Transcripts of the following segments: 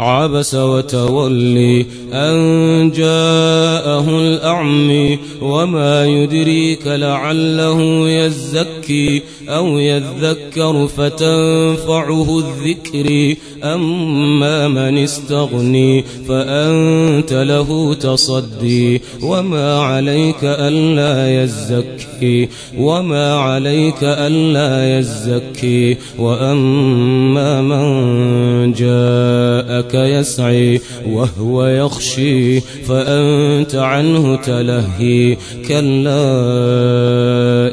عبس وتولي أن جاءه الأعمي وما يدريك لعله يزكي أو يذكر فتنفعه الذكر. أما من استغني فأنت له تصدي. وما عليك ألا يزكي. وما عليك ألا يزكي. وأما من جاءك يسعي وهو يخشي فأنت عنه تلهي. كلا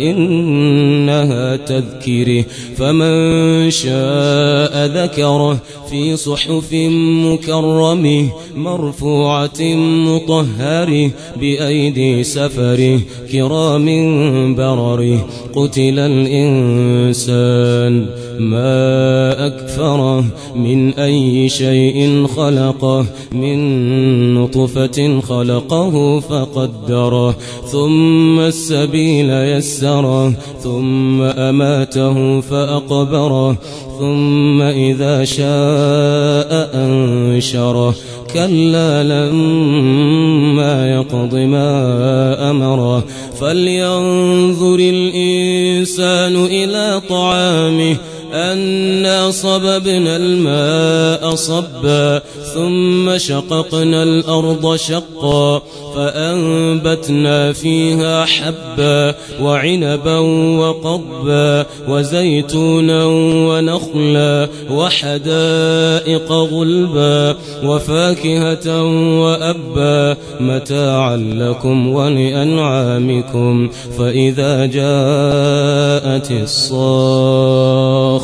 إنها تذكره فمن شاء ذكره في صحف مكرمه. مرفوعة مطهرة بأيدي سفره كرام برره قتل الإنسان ما أكفره من أي شيء خلقه من نطفة خلقه فقدره ثم السبيل يسره ثم أماته فأقبره ثم إذا شاء أنشره كلا لما يقض ما أمره فلينظر الإنسان إلى طعامه. أنا صببنا الماء صبا ثم شققنا الأرض شقا فأنبتنا فيها حبا وعنبا وقضبا وزيتونا ونخلا وحدائق غلبا وفاكهة وأبا متاعا لكم ولأنعامكم فإذا جاءت الصاخ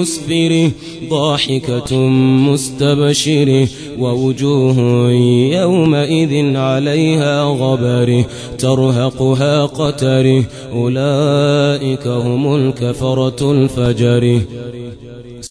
مسفره ضاحكة مستبشره ووجوه يومئذ عليها غبره ترهقها قتره أولئك هم الكفرة الفجره.